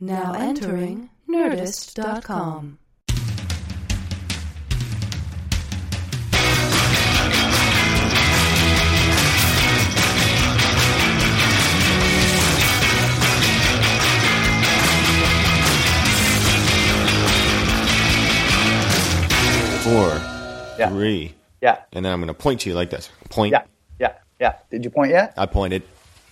Now entering Nerdist.com. Four, Yeah. three, Yeah, and then I'm going to point to you like this. Point. yeah, yeah, yeah. Did you point yet? I pointed.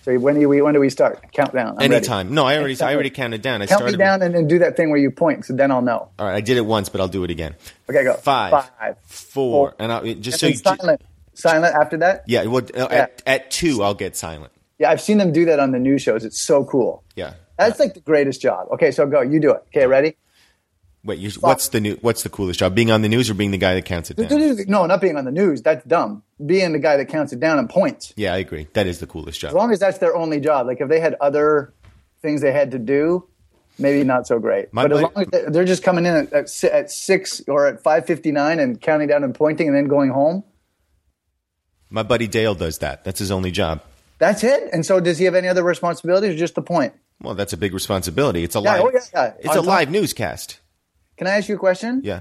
So when do we when do we start? Countdown. I'm ready. Anytime. No, I already, I already counted down. I Count started. me down and then do that thing where you point, so then I'll know. All right, I did it once, but I'll do it again. Okay, go. Five, Five. four, Four. and I'll, just And so you. silent. Silent after that. Yeah, well, uh, At, at two, I'll get silent. Yeah, I've seen them do that on the news shows. It's so cool. Yeah. That's like the greatest job. Okay, so go. You do it. Okay, ready? Wait, you, what's the new? What's the coolest job? Being on the news or being the guy that counts it down? No, not being on the news. That's dumb. Being the guy that counts it down and points. Yeah, I agree. That is the coolest job. As long as that's their only job. Like if they had other things they had to do, maybe not so great. My but as buddy- long as they- they're just coming in at, at, at six or at five fifty nine and counting down and pointing and then going home. My buddy Dale does that. That's his only job. That's it. And so, does he have any other responsibilities or just the point? Well, that's a big responsibility. It's a Yeah, oh live. oh, yeah, yeah. It's On a top- live newscast. Can I ask you a question? Yeah.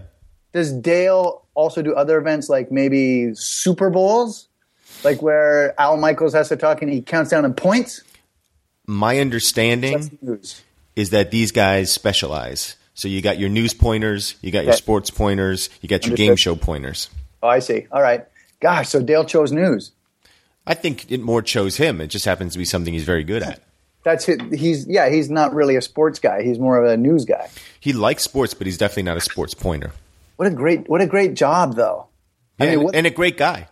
Does Dale also do other events like maybe Super Bowls, like where Al Michaels has to talk and he counts down in points? My understanding is that these guys specialize. So you got your news pointers, you got your sports pointers, you got your Understood. game show pointers. Oh, I see. All right. Gosh, so Dale chose news. I think it more chose him. It just happens to be something he's very good at. That's it. He's yeah. He's not really a sports guy. He's more of a news guy. He likes sports, but he's definitely not a sports pointer. What a great what a great job though. I and, mean, what, and a great guy.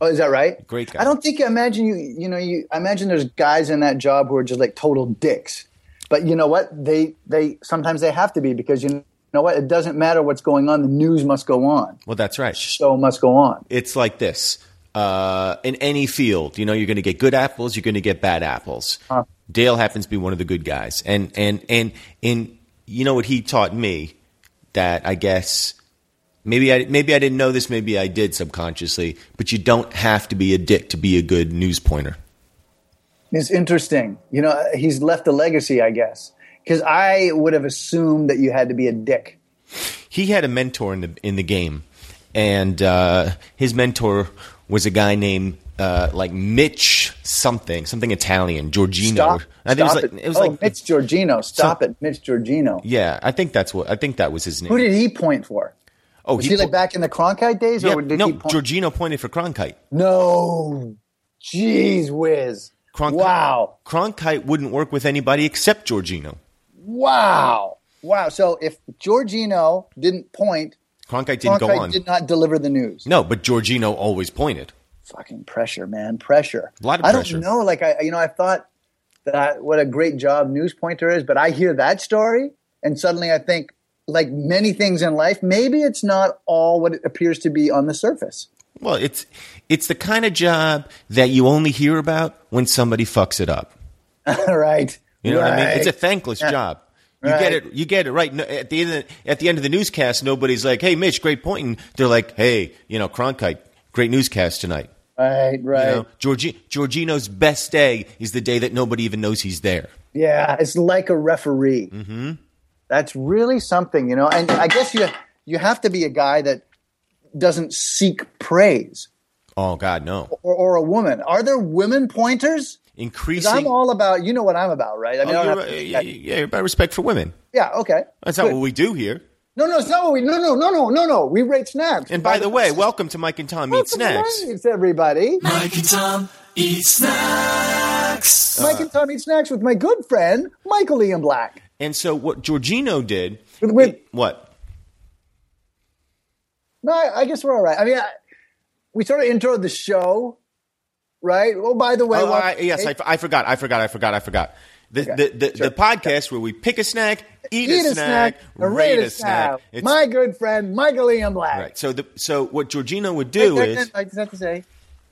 oh, is that right? Great guy. I don't think I imagine you. You know, you I imagine there's guys in that job who are just like total dicks. But you know what? They they sometimes they have to be because you know what? It doesn't matter what's going on. The news must go on. Well, that's right. Show must go on. It's like this. Uh, in any field, you know, you're going to get good apples, you're going to get bad apples. Dale happens to be one of the good guys, and and and and you know what he taught me that I guess maybe I maybe I didn't know this, maybe I did subconsciously, but you don't have to be a dick to be a good news pointer. It's interesting. You know, he's left a legacy, I guess. Because I would have assumed that you had to be a dick. he had a mentor in the in the game, and uh, his mentor was a guy named uh, like Mitch something, something Italian, Giorgino. Stop. I think it was like it. it was oh, like Mitch Giorgino. Stop So- it, Mitch Giorgino. yeah, I think that's what I think that was his name. Who did he point for? oh, Was he, like po- back in the Cronkite days, yeah, or did no, he point? Giorgino pointed for Cronkite. no, jeez whiz! Cronkite. Wow, Cronkite wouldn't work with anybody except Giorgino. wow, wow. So if Giorgino didn't point, Cronkite didn't go Cronkite on. did not deliver the news. No, but Giorgino always pointed. Fucking pressure, man, pressure. A lot of I pressure. don't know. Like I, you know, I thought that what a great job news pointer is, but I hear that story, and suddenly I think, like many things in life, maybe it's not all what it appears to be on the surface. Well, it's it's the kind of job that you only hear about when somebody fucks it up. right. You know what I mean? It's a thankless job. You Right. get it. You get it right. No, at the end of the, at the end of the newscast, nobody's like, "Hey, Mitch, great pointing." They're like, "Hey, you know, Cronkite, great newscast tonight." Right, right. You know, Georgi- Giorgino's best day is the day that nobody even knows he's there. Yeah, it's like a referee. Mm-hmm. That's really something, you know. And I guess you you have to be a guy that doesn't seek praise, Oh God, no! or, or a woman. Are there women pointers? 'Cause Increasing. I'm all about. You know what I'm about, right? I Oh, mean, I you're right. to- yeah, yeah, yeah, about respect for women. yeah, okay. That's not what we do here. No, no, it's not what we. No, no, no, no, no, no. We rate snacks. And by the way, welcome to Mike and Tom Eat Snacks. It's everybody. Mike and Tom eat snacks. Mike and Tom eat snacks with my good friend Michael Ian Black. And so what Giorgino did? With- with- what? No, I, I guess we're all right. I mean, I, we sort of introed the show, right? Oh, by the way, Oh, well, I, yes, I, I forgot. I forgot. I forgot. I forgot. The, Okay, the, the, sure. the podcast where we pick a snack, eat, Eat a snack, and rate a snack. It's- My good friend Michael Ian Black. right. So the so what Georgina would do I, is I just have to say,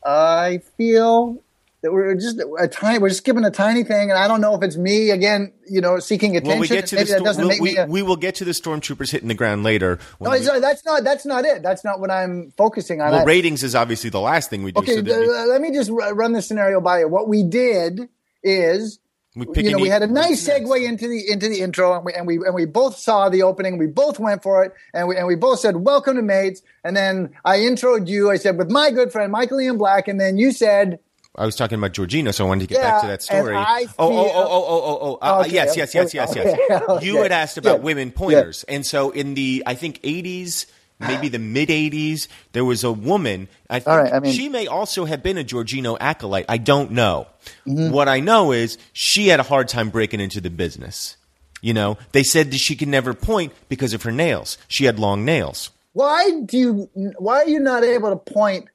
I feel that we're just a tiny. We're just skipping a tiny thing, and I don't know if it's me again. You know, seeking attention. when we get to the Maybe that storm, we'll, we. A, we will get to the stormtroopers hitting the ground later. no, we- that's not. That's not it. That's not what I'm focusing on. well, I- ratings is obviously the last thing we do. okay, so we- let me just ru- run this scenario by you. What we did is. We you know, we had a nice segue into the into the intro, and we and we and we both saw the opening. We both went for it, and we and we both said, "Welcome to Mates." And then I introed you. I said, "With my good friend Michael Ian Black," and then you said, I was talking about Georgina, so I wanted to get Yeah, back to that story. and I oh, oh, oh, oh, oh, oh, oh. Uh, Okay, yes, yes, yes, yes, yes. okay, You had asked about Yeah. women pointers, and so in the I think eighties, maybe the mid '80s, there was a woman. I think All right, I mean- she may also have been a Giorgino acolyte. I don't know. Mm-hmm. What I know is she had a hard time breaking into the business. You know, they said that she could never point because of her nails. She had long nails. "Why do you? Why are you not able to point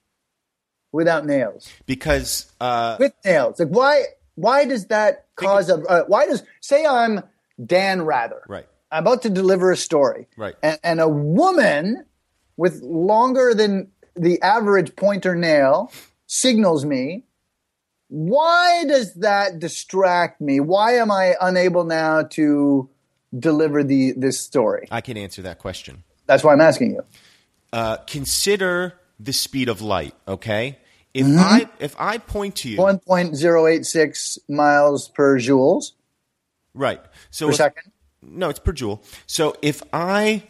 without nails? Because uh, With nails? Like why? Why does that cause a? Uh, why does say I'm Dan Rather? Right. I'm about to deliver a story. Right. And, and a woman with longer than the average pointer nail signals me. Why does that distract me? Why am I unable now to deliver the this story? I can answer that question. That's why I'm asking you. uh, consider the speed of light. Okay, if Mm-hmm. I if I point to you, 1.086 miles per joules right? So per if- second. no, it's per joule. So if I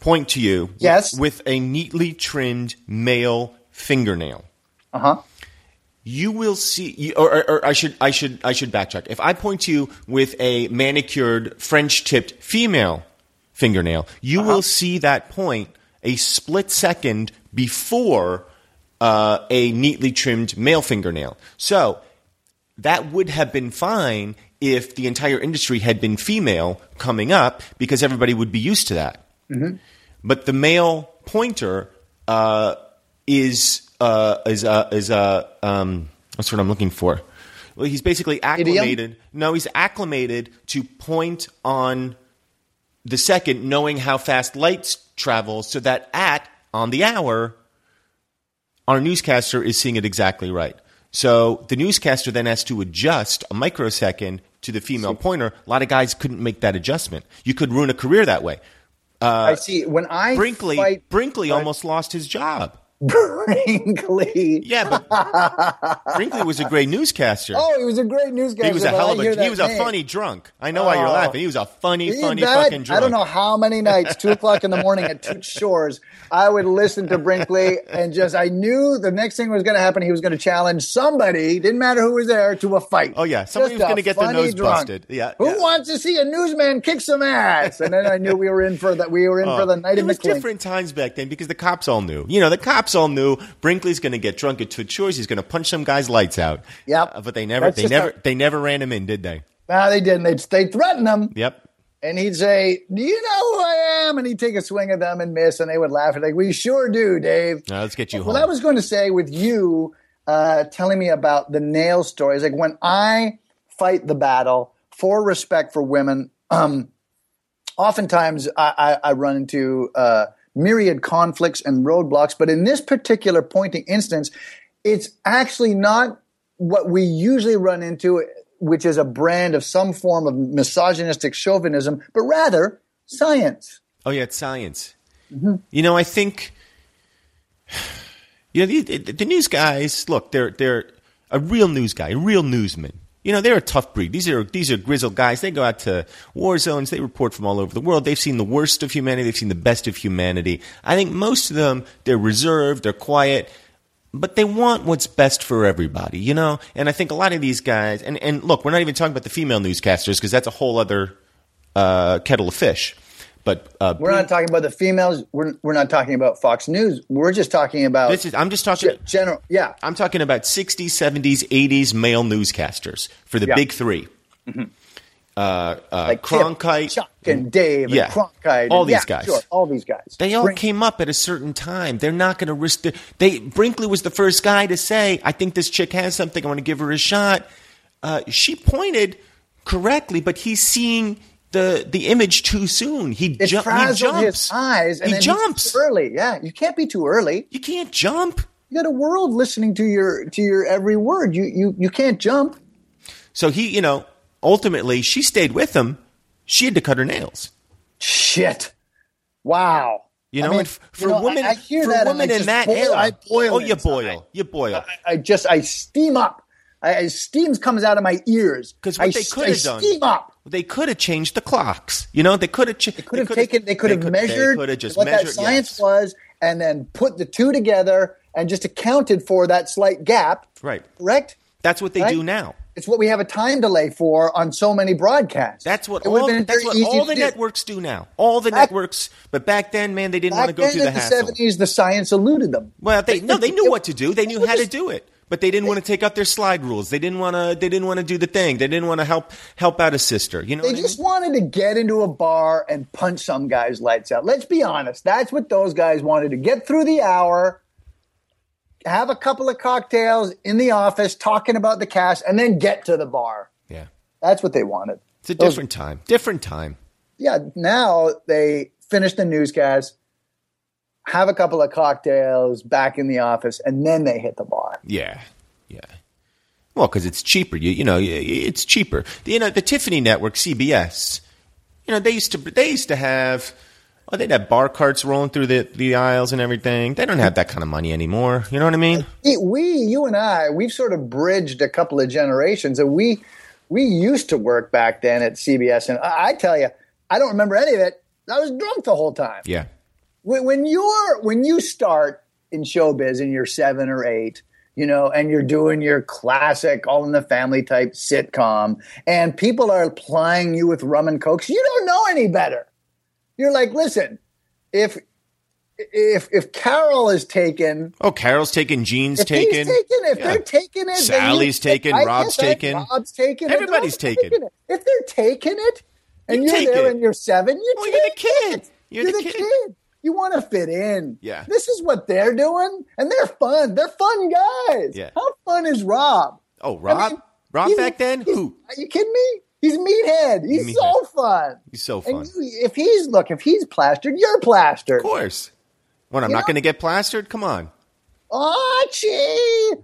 point to you, with- Yes. with, a neatly trimmed male fingernail, Uh huh. you will see. You, or, or, or I should I should I should backtrack. If I point to you with a manicured French tipped female fingernail, you Uh-huh. will see that point a split second before uh, a neatly trimmed male fingernail. So that would have been fine if the entire industry had been female coming up because everybody would be used to that. But the male pointer uh, is uh, is uh, is uh, um, what's what I'm looking for? Well, he's basically acclimated. No, he's acclimated to point on the second, knowing how fast light travels, so that at on the hour, our newscaster is seeing it exactly right. So the newscaster then has to adjust a microsecond to the female pointer. A lot of guys couldn't make that adjustment. You could ruin a career that way. Uh, I see. When I Brinkley fight Brinkley almost lost his job. Brinkley. Yeah, but Brinkley was a great newscaster. Oh, he was a great newscaster. he was a hell of a he was a name. funny drunk. I know why you're Oh. laughing. He was a funny, funny bet. fucking drunk. I don't know how many nights, two o'clock in the morning at Toots Shor's, I would listen to Brinkley and just I knew the next thing was going to happen. He was going to challenge somebody, didn't matter who was there, to a fight. Oh, yeah. Somebody Just was gonna get their nose drunk. busted. Yeah, Who yeah. wants to see a newsman kick some ass? And then I knew we were in for that. We were in for oh. the night Oh, it of was different times back then because the cops all knew. You know, the cops all new. Brinkley's going to get drunk at Shor's. He's going to punch some guy's lights out. Yep. Uh, but they never, That's they never, how- they never ran him in, did they? No, they didn't. They'd, they'd threaten him. Yep. And he'd say, Do you know who I am? And he'd take a swing at them and miss, and they would laugh. And like, We sure do, Dave. Now let's get you What home. Well, I was going to say with you uh, telling me about the nail stories, like when I fight the battle for respect for women, um, oftentimes I, I, I run into uh, myriad conflicts and roadblocks. But in this particular pointing instance, it's actually not what we usually run into, which is a brand of some form of misogynistic chauvinism, but rather science. Oh yeah, it's science. Mm-hmm. You know, I think you know the, the, the news guys. Look, they're they're a real news guy, a real newsman. You know, they're a tough breed. These are these are grizzled guys. They go out to war zones. They report from all over the world. They've seen the worst of humanity. They've seen the best of humanity. I think most of them they're reserved. They're quiet. But they want what's best for everybody, you know? And I think a lot of these guys, and, and look, we're not even talking about the female newscasters because that's a whole other uh, kettle of fish. But uh, We're not talking about the females. We're, we're not talking about Fox News. We're just talking about This is, I'm just talking. ge- general. Yeah. I'm talking about 60s, 70s, 80s male newscasters for the Yeah. big 3 Uh, uh, Like Cronkite, Chuck, and Dave, Yeah. and Cronkite. All and- these yeah, guys. Sure, all these guys. They all Bring- came up at a certain time. They're not going to risk. The, they Brinkley was the first guy to say, "I think this chick has something. I want to give her a shot." Uh, she pointed correctly, but he's seeing the the image too soon. He, ju- he jumps. eyes, and he jumps. early. Yeah, you can't be too early. You can't jump. You got a world listening to your to your every word. You you you can't jump. So he, you know, ultimately she stayed with him. She had to cut her nails. Shit. Wow. You I know, mean, and f- for you know, women, I, I hear for that women in that boil, era, I boil oh, you boil, you boil. I, I just I steam up. I, I steam comes out of my ears 'Cause what I, they could have done- Steam up. They could have changed the clocks. You know, they could have. Ch- They could have taken. They could have They measured could have just what measured that science yes. was, and then put the two together and just accounted for that slight gap. Right. Correct. That's what they Right? do now. It's what we have a time delay for on so many broadcasts. That's what It all, been that's what all the do. networks do now. All the Back- networks, but back then, man, they didn't want to go then through in the the hassle. seventies, the science eluded them. Well, they no, they knew It- what to do. They knew how to do it, but they didn't want to take out their slide rules. They didn't want to. They didn't want to do the thing. They didn't want to help help out a sister. You know, They what I just mean? wanted to get into a bar and punch some guy's lights out. Let's be honest. That's what those guys wanted to get through the hour, have a couple of cocktails in the office talking about the cast, and then get to the bar. yeah. That's what they wanted. It's a Those- different time. Different time. Yeah, now they finish the newscast, have a couple of cocktails back in the office, and then they hit the bar. Yeah, yeah. Well, because it's cheaper. You you know, it's cheaper. You know, the Tiffany Network, CBS. You know, they used to they used to have. Oh, they'd have bar carts rolling through the, the aisles and everything. They don't have that kind of money anymore. You know what I mean? we, we, you and I, we've sort of bridged a couple of generations, and we we used to work back then at CBS, and I, I tell you, I don't remember any of it. I was drunk the whole time. Yeah. When, when you're when you start in showbiz and you're seven or eight, you know, and you're doing your classic All in the Family type sitcom, and people are plying you with rum and cokes, you don't know any better. You're like, listen, if if if Carol is taken Oh, Carol's taken. Jean's if taken. taking if Yeah. they're taking it, Sally's taken, I Rob's taken. Rob's taking it. Everybody's taken. it. If they're taking it, and You are there it. and you're seven, you Well, you're the kid. it. You're the kid. You want to fit in. Yeah. This is what they're doing, and they're fun. They're fun guys. Yeah. How fun is Rob? Oh, Rob. mean, Rob back then. Who? Are you kidding me? He's meathead. He's Meathead. so fun. He's so And fun. you, if he's look, if he's plastered, you're plastered. Of course. When I'm You not going to get plastered. Come on. Archie,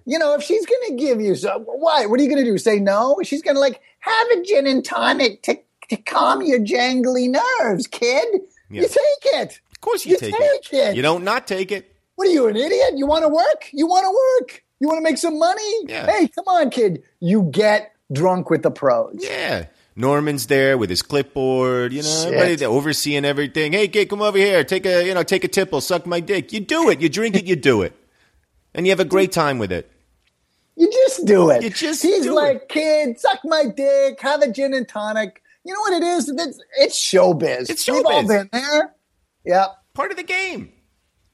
you know, if she's going to give you some, what? What are you going to do? Say no? She's going to like have a gin and tonic to, to calm your jangly nerves, kid. Yeah. You take it. Of course you, You take, take it. it. You don't not take it. What are you, an idiot? You want to work? You want to work? You want to make some money? Yeah. Hey, come on, kid. You get drunk with the pros. Yeah. Norman's there with his clipboard, you know, everybody overseeing everything. Hey, kid, come over here. Take a, you know, take a tipple, suck my dick. You do it. You drink it, you do it. And you have a great time with it. You just do it. You just He's like, kid, suck my dick, have a gin and tonic. You know what it is? It's, it's showbiz. It's We've all showbiz. been there. Yeah. Part of the game.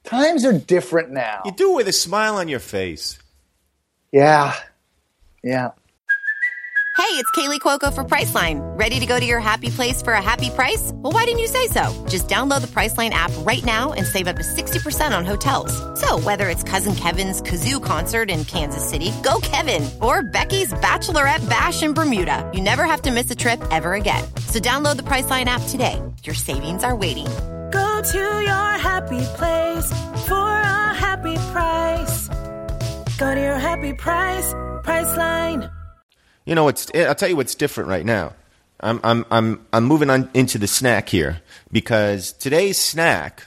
Times are different now. You do it with a smile on your face. Yeah. Yeah. Hey, it's Kaley Cuoco for Priceline. Ready to go to your happy place for a happy price? Well, why didn't you say so? Just download the Priceline app right now and save up to 60% on hotels. So, whether it's Cousin Kevin's Kazoo concert in Kansas City, go Kevin, or Becky's Bachelorette Bash in Bermuda, you never have to miss a trip ever again. So, download the Priceline app today. Your savings are waiting. Go to your happy place for a happy price. Go to your happy price, Priceline. You know, it's. Eh, I'll tell you what's different right now. I'm I'm I'm I'm moving on into the snack here because today's snack.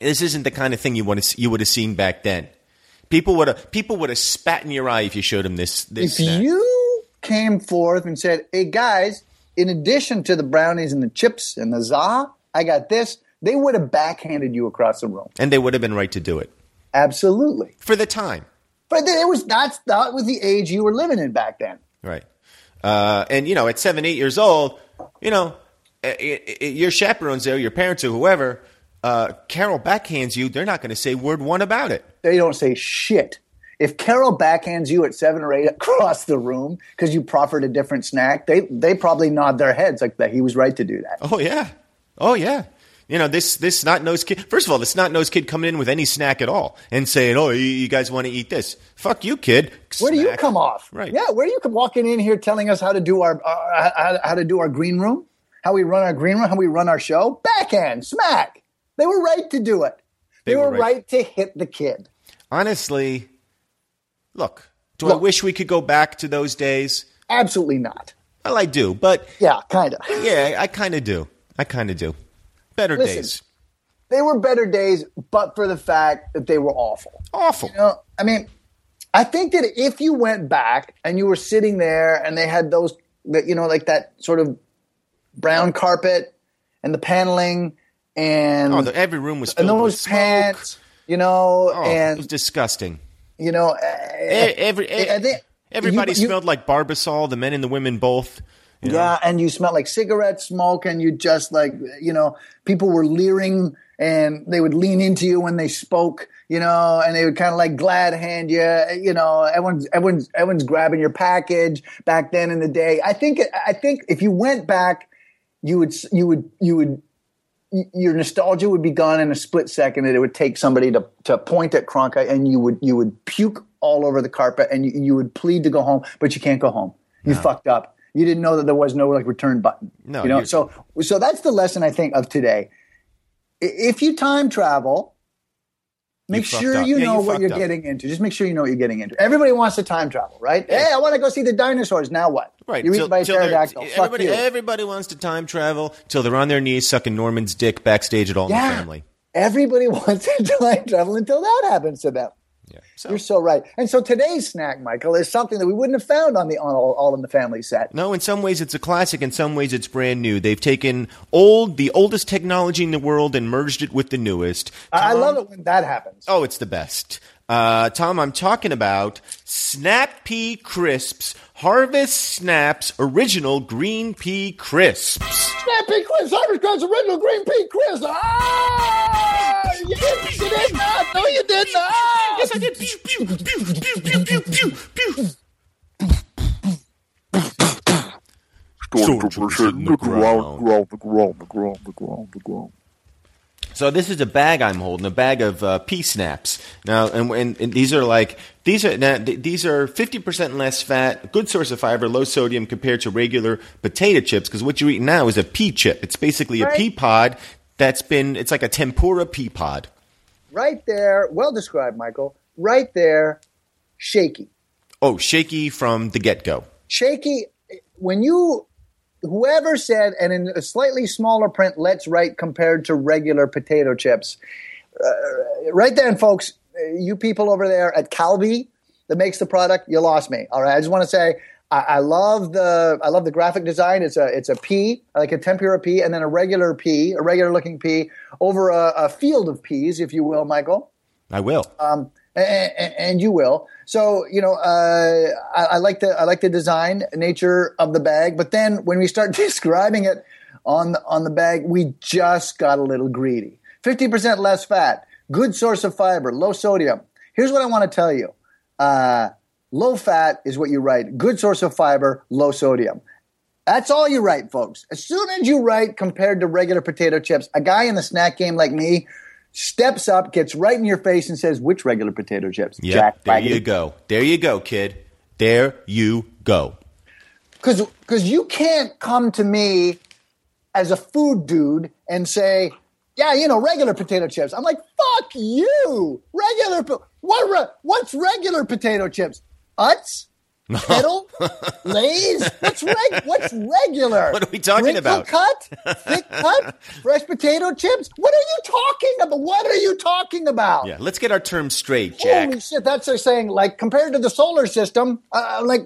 This isn't the kind of thing you want to you would have seen back then. People would have people would have spat in your eye if you showed them this. this If snack. you came forth and said, hey, guys, in addition to the brownies and the chips and the za, I got this, they would have backhanded you across the room. and they would have been right to do it Absolutely. for the time, But it was that's that was the age you were living in back then. right? Uh, and you know, at seven, eight years old, you know, i- i- i- your chaperones there, your parents or whoever, uh, Carol backhands you. They're not going to say word one about it. They don't say shit. If Carol backhands you at seven or eight across the room because you proffered a different snack, they they probably nod their heads like that he was right to do that. Oh yeah, oh yeah. You know, this this snot nosed kid. First of all, the snot nosed kid coming in with any snack at all and saying, "Oh, you, you guys want to eat this? Fuck you, kid." Where do you come off? Right. Yeah. Where do you come walking in here telling us how to do our uh, how, how to do our green room, how we run our green room, how we run our show? Backhand, smack. They were right to do it. They, They were, were right. right. to hit the kid. Honestly, look. Do I wish we could go back to those days? Absolutely not. Well, I do, but Yeah, kind of. yeah, I kind of do. I kind of do. Better Listen. days. They were better days, but for the fact that they were awful. Awful. You know, I mean, I think that if you went back and you were sitting there and they had those, that you know, like that sort of brown carpet and the paneling and Oh, the, every room was and filled with those smoke. pants, you know, Oh, it was and disgusting. you know, E- eh, Every, everybody you- you- smelled like Barbasol, the men and the women both. You know? Yeah, and you smelled like cigarette smoke, and you just like you know, people were leering, and they would lean into you when they spoke, you know, and they would kind of like glad hand you, you know, everyone's everyone's everyone's grabbing your package back then in the day. I think I think if you went back, you would you would you would your nostalgia would be gone in a split second and it would take somebody to, to point at Cronkite and you would you would puke all over the carpet and you, you would plead to go home but you can't go home you fucked up you didn't know that there was no like return button No, you know so so that's the lesson I think of today if you time travel make fucked sure you Yeah, know you what you're up. getting into just make sure you know what you're getting into everybody wants to time travel right hey I want to go see the dinosaurs now what Right. you're eaten by a pterodactyl everybody, you. everybody wants to time travel till they're on their knees sucking Norman's dick backstage at All in the Family. Everybody wants to time travel until that happens to them. Yeah. So, You're so right. And so today's snack, Michael, is something that we wouldn't have found on the on all, all in the Family set. no, in some ways it's a classic. In some ways it's brand new. They've taken old, the oldest technology in the world, and merged it with the newest. I I love it when that happens. Oh, it's the best. Uh, Tom, I'm talking about Snap Pea Crisps, Harvest Snaps Original Green Pea Crisps. Snappy Chris, Harvest Crunch, original green pea Crisps. Ah! You did, you did not. No, you did not. Yes, I did. Pew, pew, pew, pew, pew, pew, pew, pew. Stormtroopers hitting the ground, ground, the ground, the ground, the ground, the ground. So this is a bag I'm holding, a bag of uh, pea snaps. Now, and, and, and these are like these are now, th- these are 50% less fat, good source of fiber, low sodium compared to regular potato chips. Because what you're eating now is a pea chip. It's basically a pea pod that's been. It's like a tempura pea pod. Right there, well described, Michael. Right there, shaky. Oh, shaky from the get go. shaky when you whoever said and in a slightly smaller print let's write compared to regular potato chips uh, right then folks uh, you people over there at calbee that makes the product you lost me all right i just want to say I, I love the I love the graphic design. It's a it's a pea like a tempura pea, and then a regular pea, a regular looking pea over a, a field of peas, if you will, Michael I will. And, and you will. So you know, uh, I, I like the I like the design nature of the bag, but then when we start describing it on the, on the bag, we just got a little greedy. Fifty percent less fat, good source of fiber, low sodium. Here's what I want to tell you: uh, low fat is what you write. Good source of fiber, low sodium. That's all you write, folks. As soon as you write compared to regular potato chips, a guy in the snack game like me steps up, gets right in your face, and says, "Which regular potato chips?" Yep, Jack there you go. There you go, kid. There you go. Because because you can't come to me as a food dude and say, "Yeah, you know, regular potato chips." I'm like, "Fuck you, regular. po- What re- what's regular potato chips? Utz." Kettle, Lay's. What's reg- What's regular? What are we talking Crinkle about? Cut, thick cut, fresh potato chips. What are you talking about? What are you talking about? Yeah, let's get our terms straight, Jack. Holy shit! That's like saying like compared to the solar system. Uh, like,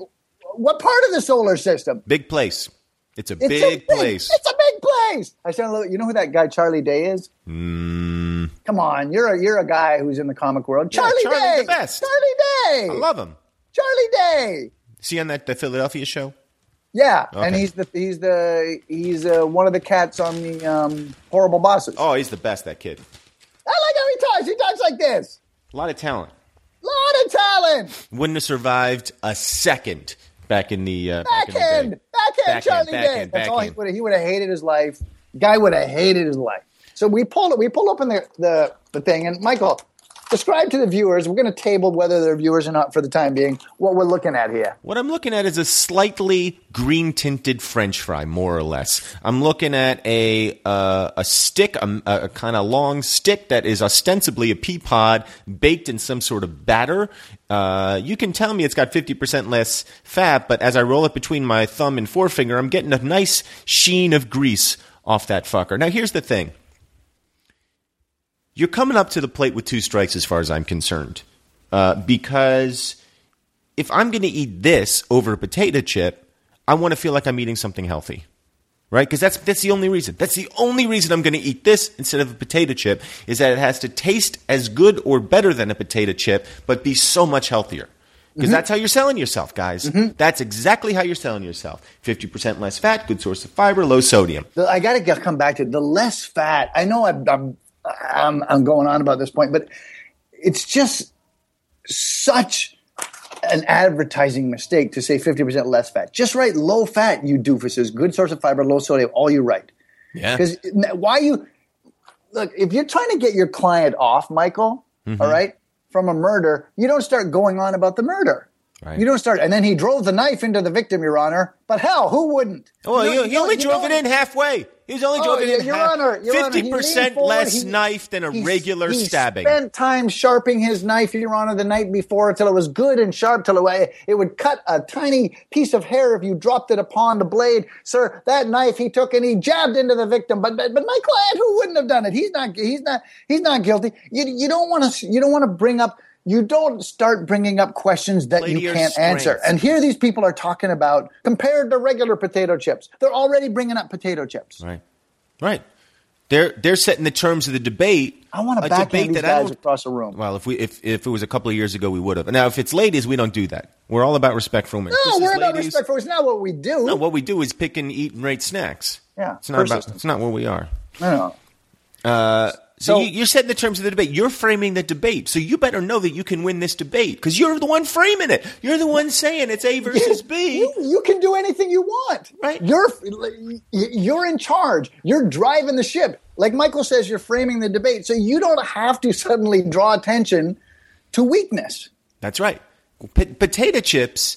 what part of the solar system? Big place. It's a It's big, a big place. It's a big place. I sound a little, you know who that guy Charlie Day is? Mm, Come on, you're a you're a guy who's in the comic world. Yeah, Charlie, Charlie Day, the best. Charlie Day, I love him. Charlie Day. See on that the Philadelphia show? Yeah, and he's the he's the he's uh, one of the cats on the um, horrible bosses. Oh, he's the best. That kid. I like how he talks. He talks like this. A lot of talent. A Lot of talent. Wouldn't have survived a second back in the uh, back in the Backhand, day. backhand, Backhand, Charlie Day. backhand, That's all he would have. He would have hated his life. Guy would have hated his life. So we pulled it. We pulled open the, the the thing, and Michael, describe to the viewers. We're going to table whether they're viewers or not for the time being. What we're looking at here. What I'm looking at is a slightly green tinted French fry, more or less. I'm looking at a uh, a stick, a, a kind of long stick that is ostensibly a pea pod baked in some sort of batter. Uh, you can tell me it's got 50% less fat, but as I roll it between my thumb and forefinger, I'm getting a nice sheen of grease off that fucker. Now, here's the thing. You're coming up to the plate with two strikes, as far as I'm concerned, uh, because if I'm going to eat this over a potato chip, I want to feel like I'm eating something healthy, right? Because that's that's the only reason. That's the only reason I'm going to eat this instead of a potato chip is that it has to taste as good or better than a potato chip, but be so much healthier. Because that's how you're selling yourself, guys. That's exactly how you're selling yourself. Fifty percent less fat, good source of fiber, low sodium. I got to come back to the less fat. I know I'm, I'm I'm I'm going on about this point, but it's just such an advertising mistake to say 50% less fat. Just write low fat, you doofuses. Good source of fiber, low sodium, all you write. Yeah. Because why you look if you're trying to get your client off, Michael, Mm-hmm. all right, from a murder, you don't start going on about the murder. Right. You don't start, and then he drove the knife into the victim, Your Honor. But hell, who wouldn't? Well, You know- he know- only you drove know- it in halfway. He was only Oh, it in Your. Honor, Your fifty percent less he- knife than a he- regular he stabbing. spent time sharpening his knife, Your Honor, the night before till it was good and sharp till it, it would cut a tiny piece of hair if you dropped it upon the blade. Sir, that knife he took and he jabbed into the victim. But but, but my client, who wouldn't have done it? He's not. He's not. He's not guilty. You you don't want to. You don't want to bring up. You don't start bringing up questions that Play to you can't answer. And here these people are talking about compared to regular potato chips. They're already bringing up potato chips. Right. Right. They're they're setting the terms of the debate. I want to a backhand debate these that I guys don't- across the room. Well, if we if if it was a couple of years ago, we would have. Now, if it's ladies, we don't do that. We're all about respect for women. No, this we're about ladies- respect for it's not what we do. No, what we do is pick and eat and rate snacks. Yeah, it's not about. It's not what we are. No, no. So, So- you, you're setting the terms of the debate. You're framing the debate, so you better know that you can win this debate because you're the one framing it. You're the one saying it's A versus B. You, you can do anything you want. Right. You're you're in charge. You're driving the ship. Like Michael says, you're framing the debate, so you don't have to suddenly draw attention to weakness. That's right. P- potato chips.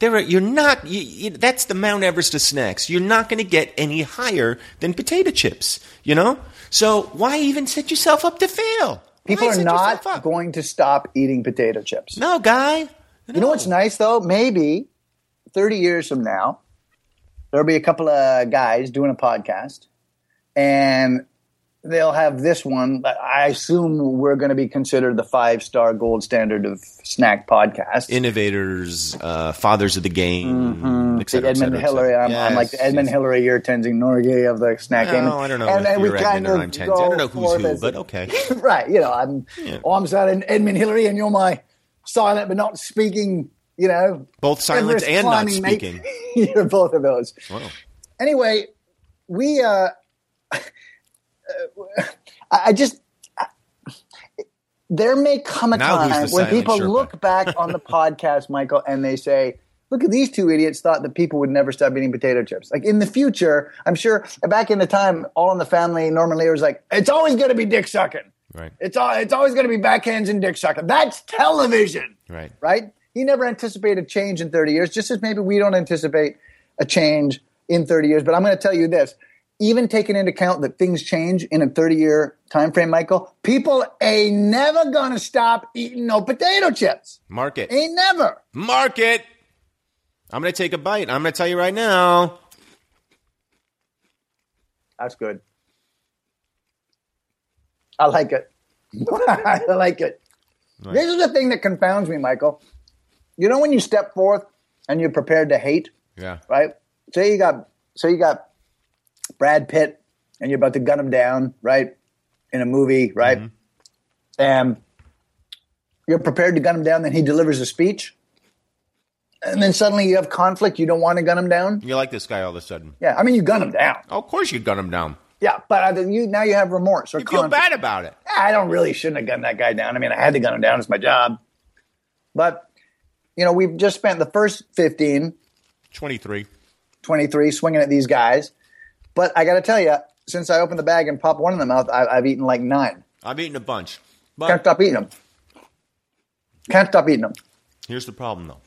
They're you're not. You, you, that's the Mount Everest of snacks. You're not going to get any higher than potato chips. You know. So why even set yourself up to fail? People Why are not going to stop eating potato chips. No, guy. You know what's nice though? Maybe 30 years from now, there'll be a couple of guys doing a podcast and they'll have this one. I assume we're going to be considered the five star gold standard of snack podcasts. Innovators, uh, fathers of the game, Mm-hmm. The cetera, et Edmund cetera, Hillary. I'm, I'm like the Edmund yes. Hillary. You're Tenzing Norgay of the snack game. No, I don't know And, we kind Edmund of I'm Tenzing. go I don't know who's who, but okay. right. You know, I'm. Oh, I'm sorry, Edmund Hillary, and you're my silent but not speaking. You know, Both silent and not speaking. you're both of those. Wow. Anyway, we. uh I just. There may come a Now time when people Sherpa? look back on the podcast, Michael, and they say, "Look at these two idiots thought that people would never stop eating potato chips." Like in the future, I'm sure back in the time, All in the Family, Norman Lear was like, "It's always going to be dick sucking. Right. It's all, it's always going to be backhands and dick sucking. That's television." Right. right? He never anticipated change in 30 years, just as maybe we don't anticipate a change in 30 years. But I'm going to tell you this. Even taking into account that things change in a 30 year time frame, Michael, people ain't never to stop eating no potato chips. Market. Ain't never. Market. I'm to take a bite. I'm to tell you right now. That's good. I like it. I like it. This is the thing that confounds me, Michael. You know when you step forth and you're prepared to hate, Yeah. right? Say you got say you got Brad Pitt and you're about to gun him down, right? In a movie, right? Mm-hmm. And you're prepared to gun him down, then he delivers a speech. And then suddenly you have conflict, you don't want to gun him down. You like this guy all of a sudden. Yeah, I mean you gun him down. Oh, of course you'd gun him down. Yeah, but you now you have remorse or You feel bad about it. I don't really shouldn't have gunned that guy down. I mean, I had to gun him down. It's my job. But, you know, we've just spent the first 15, 23. 23 swinging at these guys. But I got to tell you, since I opened the bag and popped one in the mouth, I, I've eaten like nine. I've eaten a bunch. Can't stop eating them. Can't stop eating them. here's the problem, though.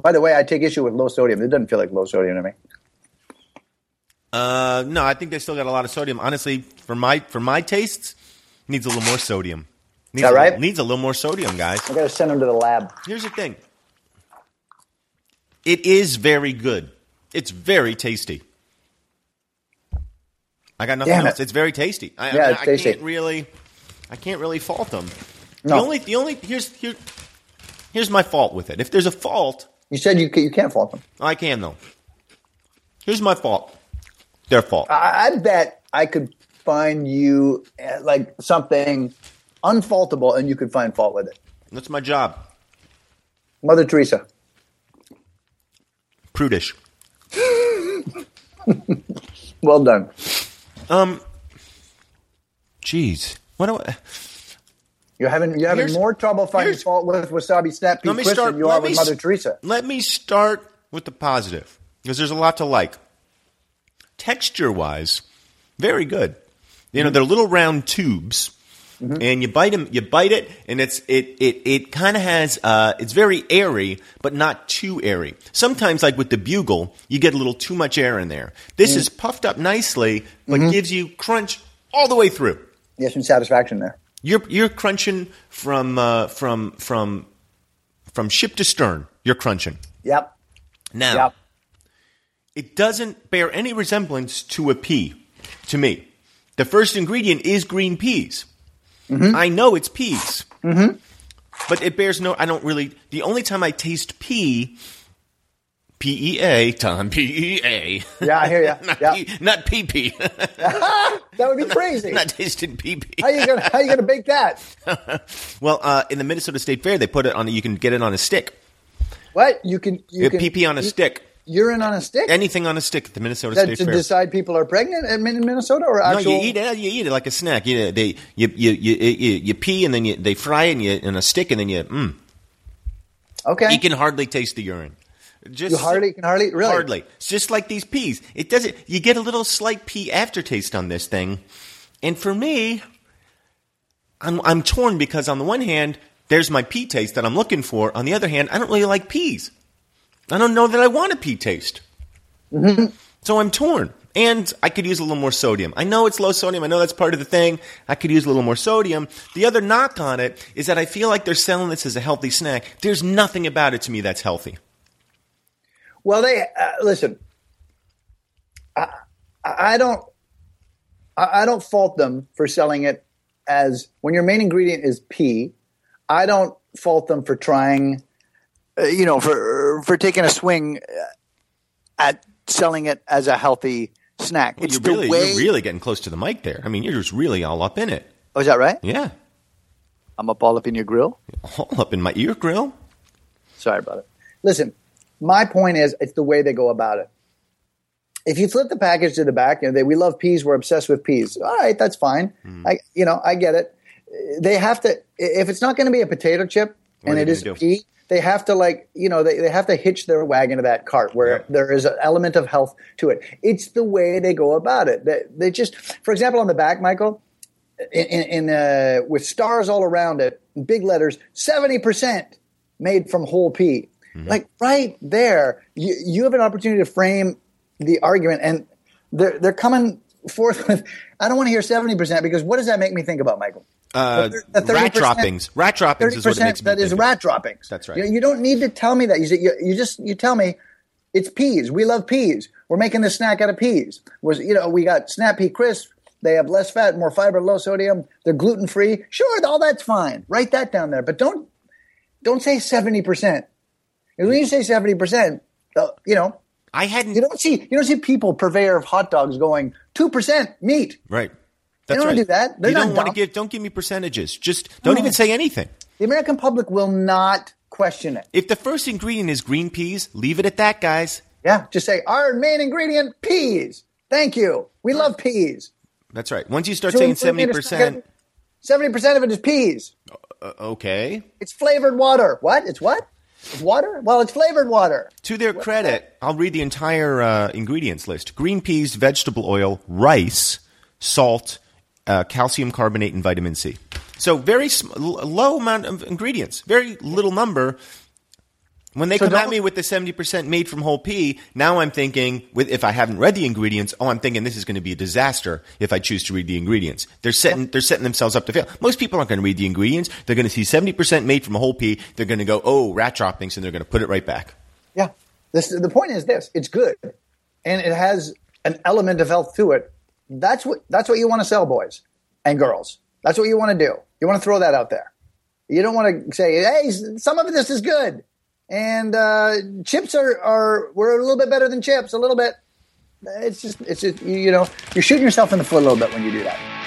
By the way, I take issue with low sodium. It doesn't feel like low sodium to me. Uh, no, I think they still got a lot of sodium. Honestly, for my for my tastes, needs a little more sodium. Needs that a- right? Needs a little more sodium, guys. I got to send them to the lab. Here's the thing. It is very good. It's very tasty. I got nothing Damn else. it. It's very tasty. I, I, Yeah, mean, it's I tasty. can't really, I can't really fault them. No. The only, the only here's here, here's my fault with it. If there's a fault, You said you you can't fault them. I can though. Here's my fault. Their fault. I, I bet I could find you uh, like something unfaultable, and you could find fault with it. That's my job. Mother Teresa. Prudish. Well done. Um. Jeez. What do I? You're having you're having Here's- more trouble finding fault with wasabi snap pea me start. than you are with s- Mother Teresa. Let me start with the positive because there's a lot to like. Texture wise, very good. You Mm-hmm. know, they're little round tubes, and you bite them. You bite it, and it's it it it kind of has. Uh, it's very airy, but not too airy. Sometimes, like with the bugle, you get a little too much air in there. This Mm. is puffed up nicely, but Mm-hmm. gives you crunch all the way through. Yes, some satisfaction there. You're you're crunching from uh, from from from ship to stern. You're crunching Yep. now. Yep. It doesn't bear any resemblance to a pea to me. The first ingredient is green peas. Mm-hmm. I know it's peas, mm-hmm. but it bears no. I don't really. The only time I taste pea, P E A, Tom P E A. Yeah, I hear you. not Yeah. not pee pee. That would be crazy. not tasting pee pee. how you gonna how you gonna bake that? Well, uh, in the Minnesota State Fair, they put it on. You can get it on a stick. What you can you You can pee pee on a stick. Urine on a stick. Anything on a stick at the Minnesota that State to Fair. decide people are pregnant in Minnesota or actual? No, you eat it. You eat it like a snack. You they you you you, you, you pee and then you, they fry it and you, in a stick and then you mm, Okay. you can hardly taste the urine. Just You hardly can hardly really hardly. It's just like these peas. It doesn't. You get a little slight pea aftertaste on this thing, and for me, I'm I'm torn because on the one hand, there's my pea taste that I'm looking for. On the other hand, I don't really like peas. I don't know that I want a pea taste. So I'm torn. And I could use a little more sodium. I know it's low sodium. I know that's part of the thing. I could use a little more sodium. The other knock on it is that I feel like they're selling this as a healthy snack. There's nothing about it to me that's healthy. Well, they uh, listen. I, I don't. I I don't fault them for selling it as when your main ingredient is pea. I don't fault them for trying, uh, you know, for for taking a swing uh, at selling it as a healthy snack. it's you're the really, way. you're really getting close to the mic there. I mean, you're just really all up in it. oh, is that right? Yeah. I'm up all up in your grill. All up in my ear grill. Sorry about it. Listen, my point is, it's the way they go about it. If you flip the package to the back, you know, they, we love peas, we're obsessed with peas. All right, that's fine. Hmm. I, you know, I get it. They have to, if it's not going to be a potato chip What and it is it they is gonna do? pea, they have to like, you know, they, they have to hitch their wagon to that cart where Yeah. there is an element of health to it. It's the way they go about it. They, they just, for example, on the back, Michael, in, in, uh, with stars all around it, big letters, seventy percent made from whole pea. Like right there, you you have an opportunity to frame the argument, and they're they're coming forth with. I don't want to hear seventy percent because what does that make me think about, Michael? Uh, rat droppings. Rat droppings is what it makes that is rat droppings. That's right. You, you don't need to tell me that. You, you you just you tell me it's peas. We love peas. We're making this snack out of peas. Was you know we got snap pea crisp. They have less fat, more fiber, low sodium. They're gluten free. Sure, all that's fine. Write that down there, but don't don't say seventy percent. When you say seventy percent, uh, you know I hadn't. you don't see you don't see people purveyor of hot dogs going two percent meat. right. That's don't right. do that. They're you don't want to give. Don't give me percentages. Just don't even say anything. The American public will not question it. If the first ingredient is green peas, leave it at that, guys. Yeah, just say our main ingredient peas. Thank you. We love peas. That's right. Once you start saying seventy percent, Seventy percent of it is peas. okay. It's flavored water. What? It's what? Water? Well, it's flavored water. To their credit, I'll read the entire uh, ingredients list: green peas, vegetable oil, rice, salt, uh, calcium carbonate, and vitamin C. So very sm- low amount of ingredients, very little number. When they So come at me with the seventy percent made from whole pea, now I'm thinking, with if I haven't read the ingredients, oh, I'm thinking this is going to be a disaster if I choose to read the ingredients. They're setting they're setting themselves up to fail. Most people aren't going to read the ingredients. They're going to see seventy percent made from whole pea. They're going to go, oh, rat droppings, and they're going to put it right back. Yeah. This, the point is this: it's good, and it has an element of health to it. That's what that's what you want to sell, boys and girls. That's what you want to do. You want to throw that out there. You don't want to say, "Hey, some of this is good," and uh, chips are are we're a little bit better than chips, a little bit. It's just it's just you, you know you're shooting yourself in the foot a little bit when you do that.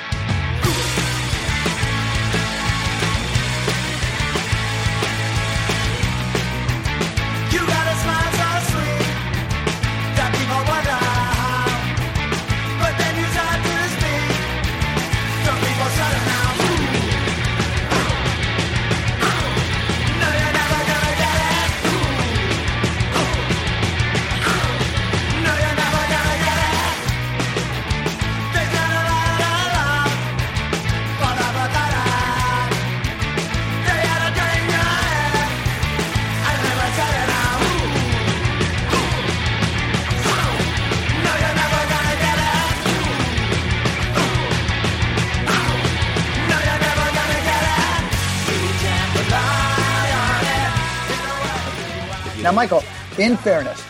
Now, Michael, in fairness,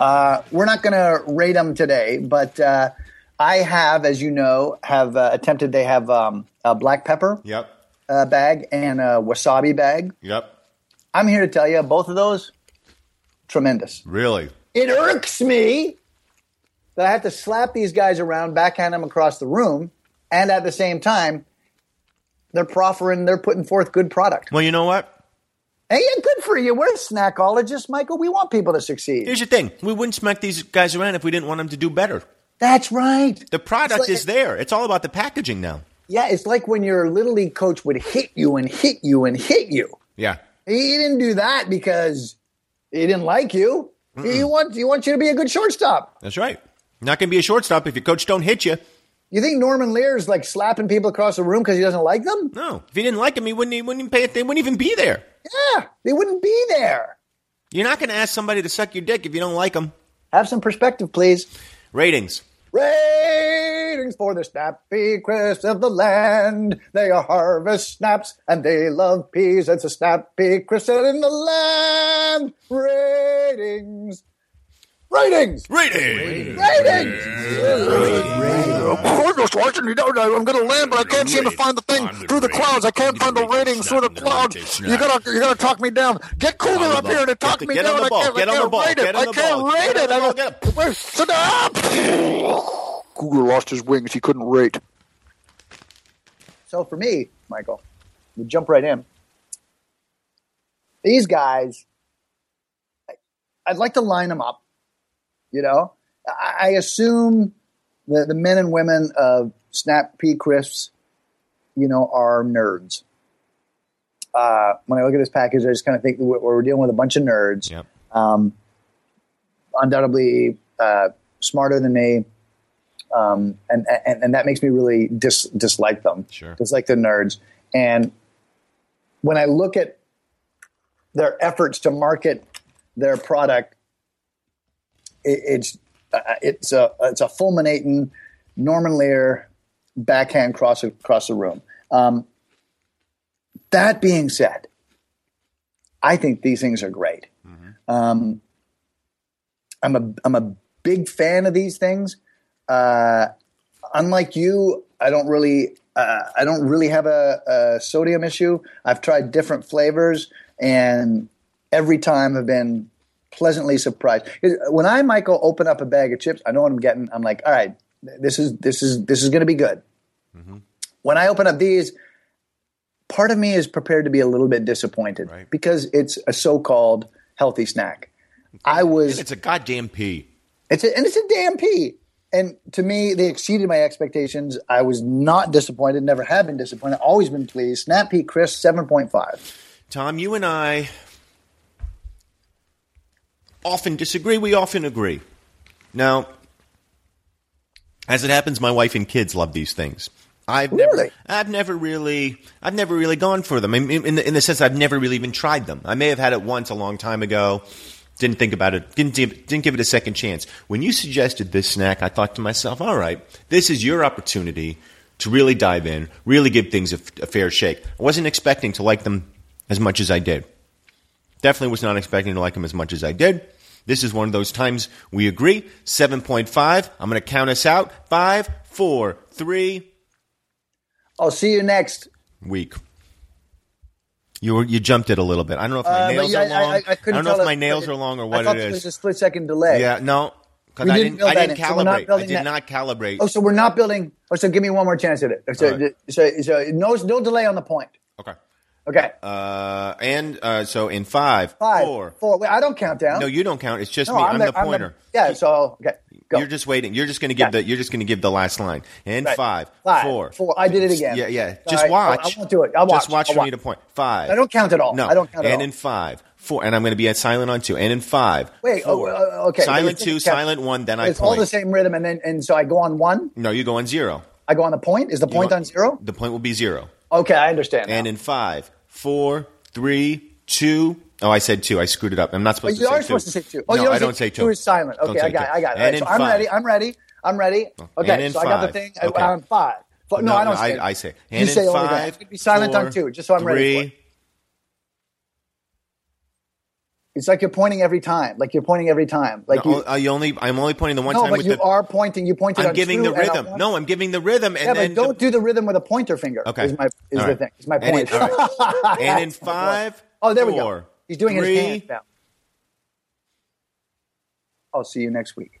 uh, we're not going to rate them today, but uh, I have, as you know, have uh, attempted. They have um, a black pepper Yep. uh, bag and a wasabi bag. Yep. I'm here to tell you, both of those, tremendous. Really. It irks me that I have to slap these guys around, backhand them across the room, and at the same time, they're proffering, they're putting forth good product. Well, you know what? Hey, yeah, good for you. We're snackologists, Michael. We want people to succeed. Here's the thing: we wouldn't smack these guys around if we didn't want them to do better. That's right. The product like- is there. It's all about the packaging now. Yeah, it's like when your little league coach would hit you and hit you and hit you. Yeah. He didn't do that because he didn't like you. He wants he wants you to be a good shortstop. That's right. Not going to be a shortstop if your coach don't hit you. You think Norman Lear's like slapping people across the room because he doesn't like them? No. If he didn't like him, he wouldn't. He wouldn't even pay it. They wouldn't even be there. Yeah, they wouldn't be there. You're not going to ask somebody to suck your dick if you don't like them. Have some perspective, please. Ratings. Ratings for the snappy crisps of the land. They are harvest snaps and they love peas. It's a snappy crisp in the land. Ratings. Ratings. Ratings. Ratings. Oh, Mr. Washington, you know, I'm going to land, but I can't seem to find the thing through the clouds. I can't find the ratings through the clouds. You gotta, you gotta talk me down. Get Cougar up here to talk Get- me get down. on the I ball. can't, Get I on the can't ball. rate it. I can't rate it. the I ball. don't- Get Wait, Sit down. Cougar lost his wings. He couldn't rate. So for me, Michael, we jump right in. These guys, I'd like to line them up. You know, I, I assume the, the men and women of Snap Pea Crisps, you know, are nerds. Uh, when I look at this package, I just kind of think we're, we're dealing with a bunch of nerds. Yep. Um, undoubtedly uh, smarter than me. Um, and, and and that makes me really dis, dislike them. Sure. dislike the nerds. And when I look at their efforts to market their product, it, it's uh, it's a it's a fulminating Norman Lear backhand cross across the room. Um, that being said, I think these things are great. Um, I'm a I'm a big fan of these things. Uh, unlike you, I don't really uh, I don't really have a, a sodium issue. I've tried different flavors, and every time I've been pleasantly surprised. When I, Michael, open up a bag of chips, I know what I'm getting. I'm like, all right, this is this is this is going to be good. Mm-hmm. When I open up these, part of me is prepared to be a little bit disappointed Right. because it's a so-called healthy snack. I was It's a goddamn pea. it's a, and it's a damn pea. And to me, they exceeded my expectations. I was not disappointed. Never have been disappointed. Always been pleased. Snap pea crisp seven point five. Tom, you and I often disagree. We often agree. Now, as it happens, my wife and kids love these things. I've never, Really? I've never really, I've never really gone for them. In, in, the, in the sense, I've never really even tried them. I may have had it once a long time ago. Didn't think about it. Didn't give- didn't give it a second chance. When you suggested this snack, I thought to myself, all right, this is your opportunity to really dive in, really give things a, a fair shake. I wasn't expecting to like them as much as I did. Definitely was not expecting to like them as much as I did. This is one of those times we agree. 7.5. I'm going to count us out. Five, four, three, I'll see you next. week. You were, you jumped it a little bit. I don't know if my Uh, nails yeah, are long. I, I, I don't know tell if my nails are long or what I thought it there was a split second delay. Yeah, no, because I didn't. I didn't in, so calibrate. I did that. not calibrate. Oh, so we're not building. Oh, so give me one more chance at it. So, right. so, so no, no delay on the point. Okay. Okay. Uh, and uh, so in five, Five, four. four. Wait, I don't count down. No, you don't count. It's just No, me. I'm, the, I'm pointer. yeah. So okay, go. You're just waiting. You're just going to give Yeah. the. You're just going to give the last line. And Right. five, Five, four, four. I did it again. Yeah, yeah. All Just right. watch. I- I won't do it. I'll Just watch. watch I'll for watch. me to point. Five. I don't count at all. No, I don't count at all. and in five, four, and I'm going to be at silent on two. And in five, Wait. Oh, four. uh, okay. Silent two, silent one. Then I It's point. all the same rhythm, and then and so I go on one. No, you go on zero. I go on the point. Is the point on zero? The point will be zero. Okay, I understand. And now. in five, four, three, two. Oh, I said two. I screwed it up. I'm not Oh, supposed you to say are supposed to say two. Oh, no, you don't I don't say two. Two is silent. Okay, I got it. I got it. Right, so I'm ready. I'm ready. I'm ready. Okay, so I got the thing. Okay. I'm five. No, No, I don't say. I- I say. You And in say only that. five, I could be silent on two, just so I'm ready. For three. it. It's like you're pointing every time. Like you're pointing every time. Like No, you. uh, you only. I'm only pointing the one No, time but with you the. are pointing. You pointed. I'm giving the and rhythm. No, I'm giving the rhythm, and Yeah, then but don't the, do the rhythm with a pointer finger. Okay. Is my is All the right. thing. Is my And point. in- all right. and in five. oh, there we go. He's doing three, his hands now. I'll see you next week.